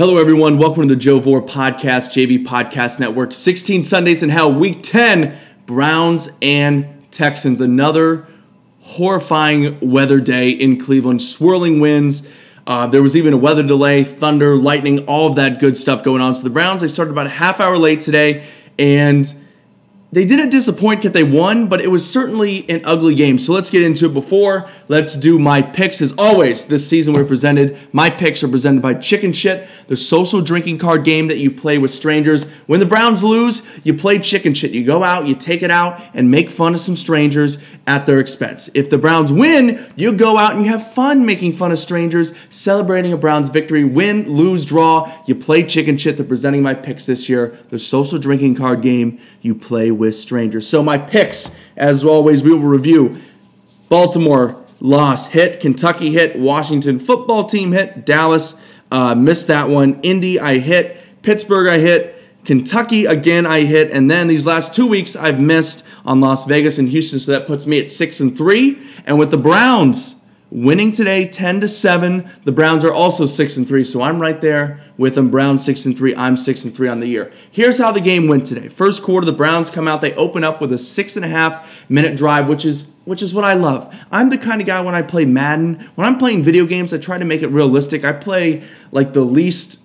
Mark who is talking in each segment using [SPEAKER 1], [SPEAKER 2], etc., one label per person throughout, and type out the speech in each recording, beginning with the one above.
[SPEAKER 1] Hello, everyone. Welcome to the Joe Vore Podcast, JV Podcast Network. 16 Sundays in Hell, Week 10, Browns and Texans. Another horrifying weather day in Cleveland, swirling winds. Uh, there was even a weather delay, thunder, lightning, all of that good stuff going on. So the Browns, they started about a half hour late today, and they didn't disappoint because they won, but it was certainly an ugly game. So let's get into it. Before, let's do my picks. As always, this season we're presented, my picks are presented by Chicken Shit, the social drinking card game that you play with strangers. When the Browns lose, you play Chicken Shit. You go out, you take it out, and make fun of some strangers at their expense. If the Browns win, you go out and you have fun making fun of strangers, celebrating a Browns victory. Win, lose, draw, you play Chicken Shit. They're presenting my picks this year, the social drinking card game you play with strangers. So my picks, as always, we will review Baltimore loss hit, Kentucky hit, Washington football team hit, Dallas uh, missed that one, Indy I hit, Pittsburgh I hit. Kentucky again I hit, and then these last two weeks I've missed on Las Vegas and Houston, so that puts me at six and three. And with the Browns, winning today 10 to 7 the browns are also 6 and 3 so i'm right there with them. Browns 6 and 3 i'm 6 and 3 on the year. Here's how the game went today. First quarter the browns come out. They open up with a six and a half minute drive which is which is what i love. I'm the kind of guy when i play madden when i'm playing video games i try to make it realistic. I play like the least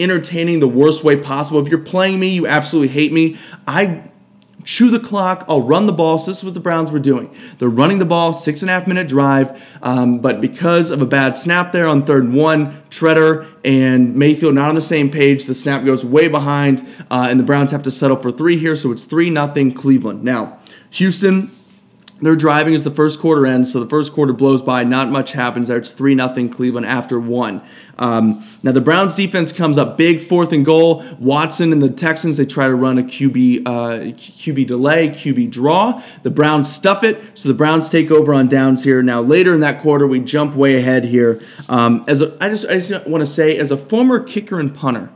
[SPEAKER 1] entertaining the worst way possible. If you're playing me you absolutely hate me. I chew the clock. I'll run the ball. So this is what the Browns were doing. They're running the ball, six and a half minute drive, um, but because of a bad snap there on third and one, Tretter and Mayfield not on the same page. The snap goes way behind, uh, and the Browns have to settle for three here. So it's three nothing Cleveland. Now, Houston they're driving as the first quarter ends, so the first quarter blows by. Not much happens there. It's 3 0 Cleveland after one. Um, now, the Browns defense comes up big, fourth and goal. Watson and the Texans, they try to run a QB, uh, QB delay, QB draw. The Browns stuff it, so the Browns take over on downs here. Now, later in that quarter, we jump way ahead here. Um, as a, I just, I just want to say, as a former kicker and punter,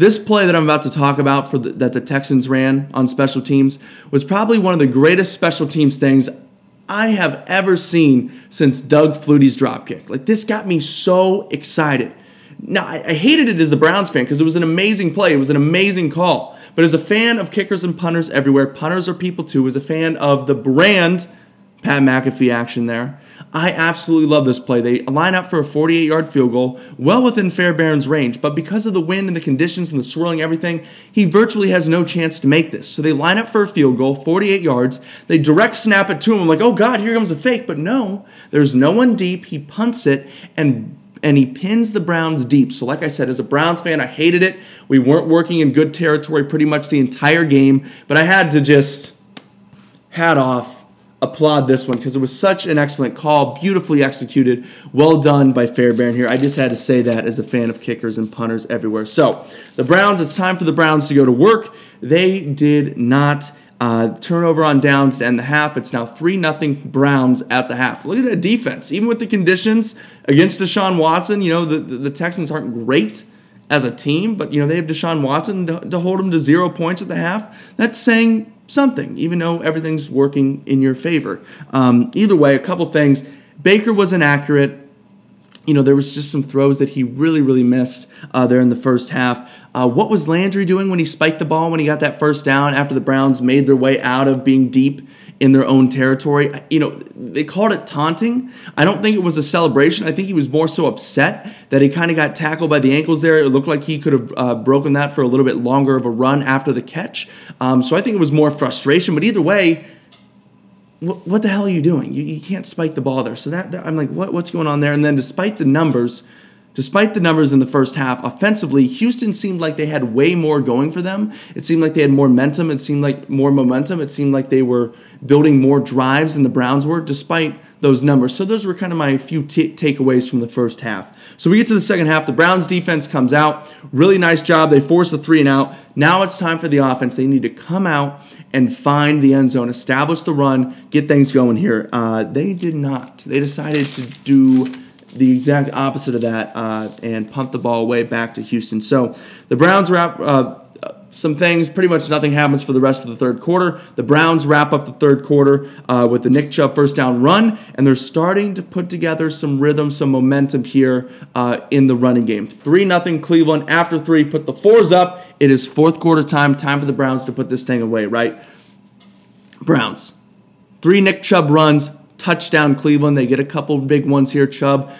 [SPEAKER 1] this play that I'm about to talk about for the, that the Texans ran on special teams was probably one of the greatest special teams things I have ever seen since Doug Flutie's dropkick. Like this got me so excited. Now I, I hated it as a Browns fan because it was an amazing play. It was an amazing call. But as a fan of kickers and punters everywhere, punters are people too. As a fan of the brand Pat McAfee action there. I absolutely love this play. They line up for a 48 yard field goal, well within Fairbairn's range, but because of the wind and the conditions and the swirling everything, he virtually has no chance to make this. So they line up for a field goal, 48 yards. They direct snap it to him. I'm like, oh God, here comes a fake. But no, there's no one deep. He punts it and and he pins the Browns deep. So, like I said, as a Browns fan, I hated it. We weren't working in good territory pretty much the entire game, but I had to just hat off applaud this one because it was such an excellent call, beautifully executed, well done by Fairbairn here. I just had to say that as a fan of kickers and punters everywhere. So the Browns, it's time for the Browns to go to work. They did not. Uh, turnover on downs to end the half. It's now 3 0 Browns at the half. Look at that defense. Even with the conditions against Deshaun Watson, you know, the, the, the Texans aren't great as a team, but, you know, they have Deshaun Watson to, to hold them to zero points at the half. That's saying something, even though everything's working in your favor. Um, either way, a couple things. Baker was inaccurate. You know, there was just some throws that he really, really missed uh, there in the first half. Uh, what was Landry doing when he spiked the ball when he got that first down after the Browns made their way out of being deep in their own territory. You know, they called it taunting. I don't think it was a celebration. I think he was more so upset that he kind of got tackled by the ankles there. It looked like he could have uh, broken that for a little bit longer of a run after the catch. Um, so I think it was more frustration. But either way, what, the hell are you doing? You, you can't spike the ball there. So that, that I'm like, what, what's going on there? And then despite the numbers, Despite the numbers in the first half, offensively, Houston seemed like they had way more going for them. It seemed like they had more momentum. It seemed like more momentum. It seemed like they were building more drives than the Browns were, despite those numbers. So those were kind of my few t- takeaways from the first half. So we get to the second half. The Browns defense comes out. Really nice job. They force the three and out. Now it's time for the offense. They need to come out and find the end zone, establish the run, get things going here. Uh, they did not. They decided to do the exact opposite of that uh, and pump the ball way back to Houston. So the Browns were out, uh, some things. Pretty much nothing happens for the rest of the third quarter. The Browns wrap up the third quarter uh, with the Nick Chubb first down run, and they're starting to put together some rhythm, some momentum here uh, in the running game. 3 0 Cleveland. After three, put the fours up. It is fourth quarter time. Time for the Browns to put this thing away, right? Browns. Three Nick Chubb runs, touchdown Cleveland. They get a couple big ones here. Chubb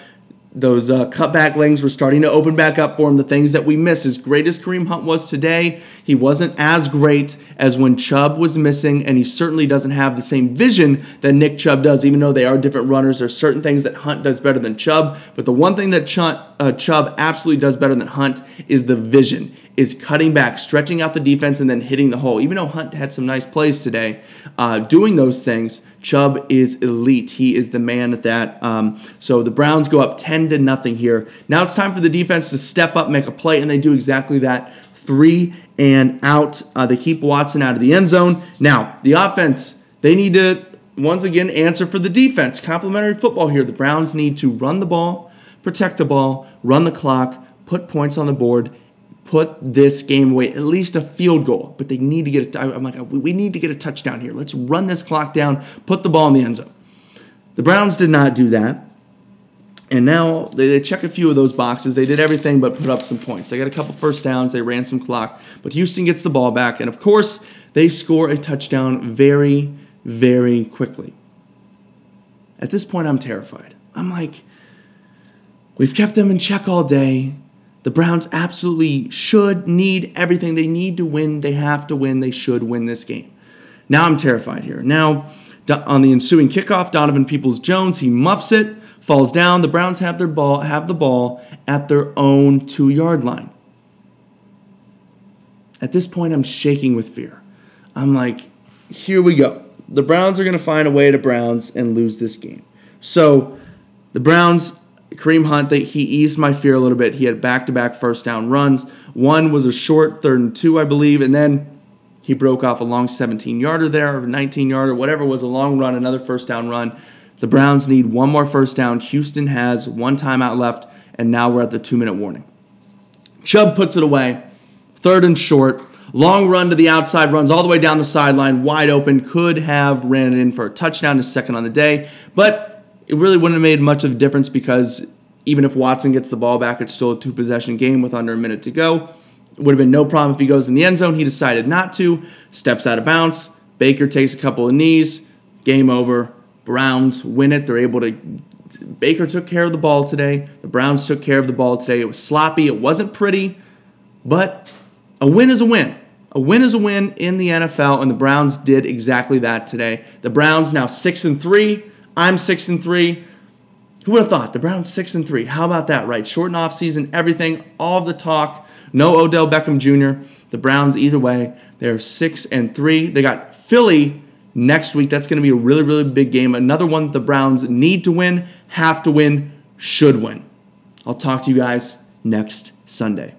[SPEAKER 1] those uh, cutback lanes were starting to open back up for him. The things that we missed, as great as Kareem Hunt was today, he wasn't as great as when Chubb was missing, and he certainly doesn't have the same vision that Nick Chubb does, even though they are different runners. There's certain things that Hunt does better than Chubb, but the one thing that uh, Chubb absolutely does better than Hunt is the vision is cutting back, stretching out the defense, and then hitting the hole. Even though Hunt had some nice plays today, uh, doing those things, Chubb is elite. He is the man at that. Um, so the Browns go up 10 to nothing here. Now it's time for the defense to step up, make a play, and they do exactly that. Three and out. Uh, they keep Watson out of the end zone. Now, the offense, they need to once again answer for the defense. Complementary football here. The Browns need to run the ball, protect the ball, run the clock, put points on the board, put this game away, at least a field goal. But they need to get it. I'm like, we need to get a touchdown here. Let's run this clock down, put the ball in the end zone. The Browns did not do that. And now they, they check a few of those boxes. They did everything but put up some points. They got a couple first downs. They ran some clock. But Houston gets the ball back. And of course, they score a touchdown very, very quickly. At this point, I'm terrified. I'm like, we've kept them in check all day. The Browns absolutely should need everything. They need to win. They have to win. They should win this game. Now I'm terrified here. Now, on the ensuing kickoff, Donovan Peoples Jones, he muffs it, falls down. The Browns have their ball, have the ball at their own two yard line. At this point, I'm shaking with fear. I'm like, here we go. The Browns are going to find a way to Browns and lose this game. So the Browns Kareem Hunt, they, he eased my fear a little bit. He had back to back first down runs. One was a short third and two, I believe, and then he broke off a long 17 yarder there, or 19 yarder, whatever was a long run, another first down run. The Browns need one more first down. Houston has one timeout left, and now we're at the two minute warning. Chubb puts it away, third and short. Long run to the outside, runs all the way down the sideline, wide open. Could have ran it in for a touchdown, his second on the day, but it really wouldn't have made much of a difference because even if Watson gets the ball back, it's still a two possession game with under a minute to go. It would have been no problem if he goes in the end zone. He decided not to, steps out of bounds. Baker takes a couple of knees, game over. Browns win it. They're able to. Baker took care of the ball today. The Browns took care of the ball today. It was sloppy. It wasn't pretty, but a win is a win. A win is a win in the NFL, and the Browns did exactly that today. The Browns now six and three. I'm six and three. Who would have thought? The Browns six and three. How about that, right? Short and off season, everything, all of the talk. No Odell Beckham Jr. The Browns, either way, they're six and three. They got Philly next week. That's going to be a really, really big game. Another one the Browns need to win, have to win, should win. I'll talk to you guys next Sunday.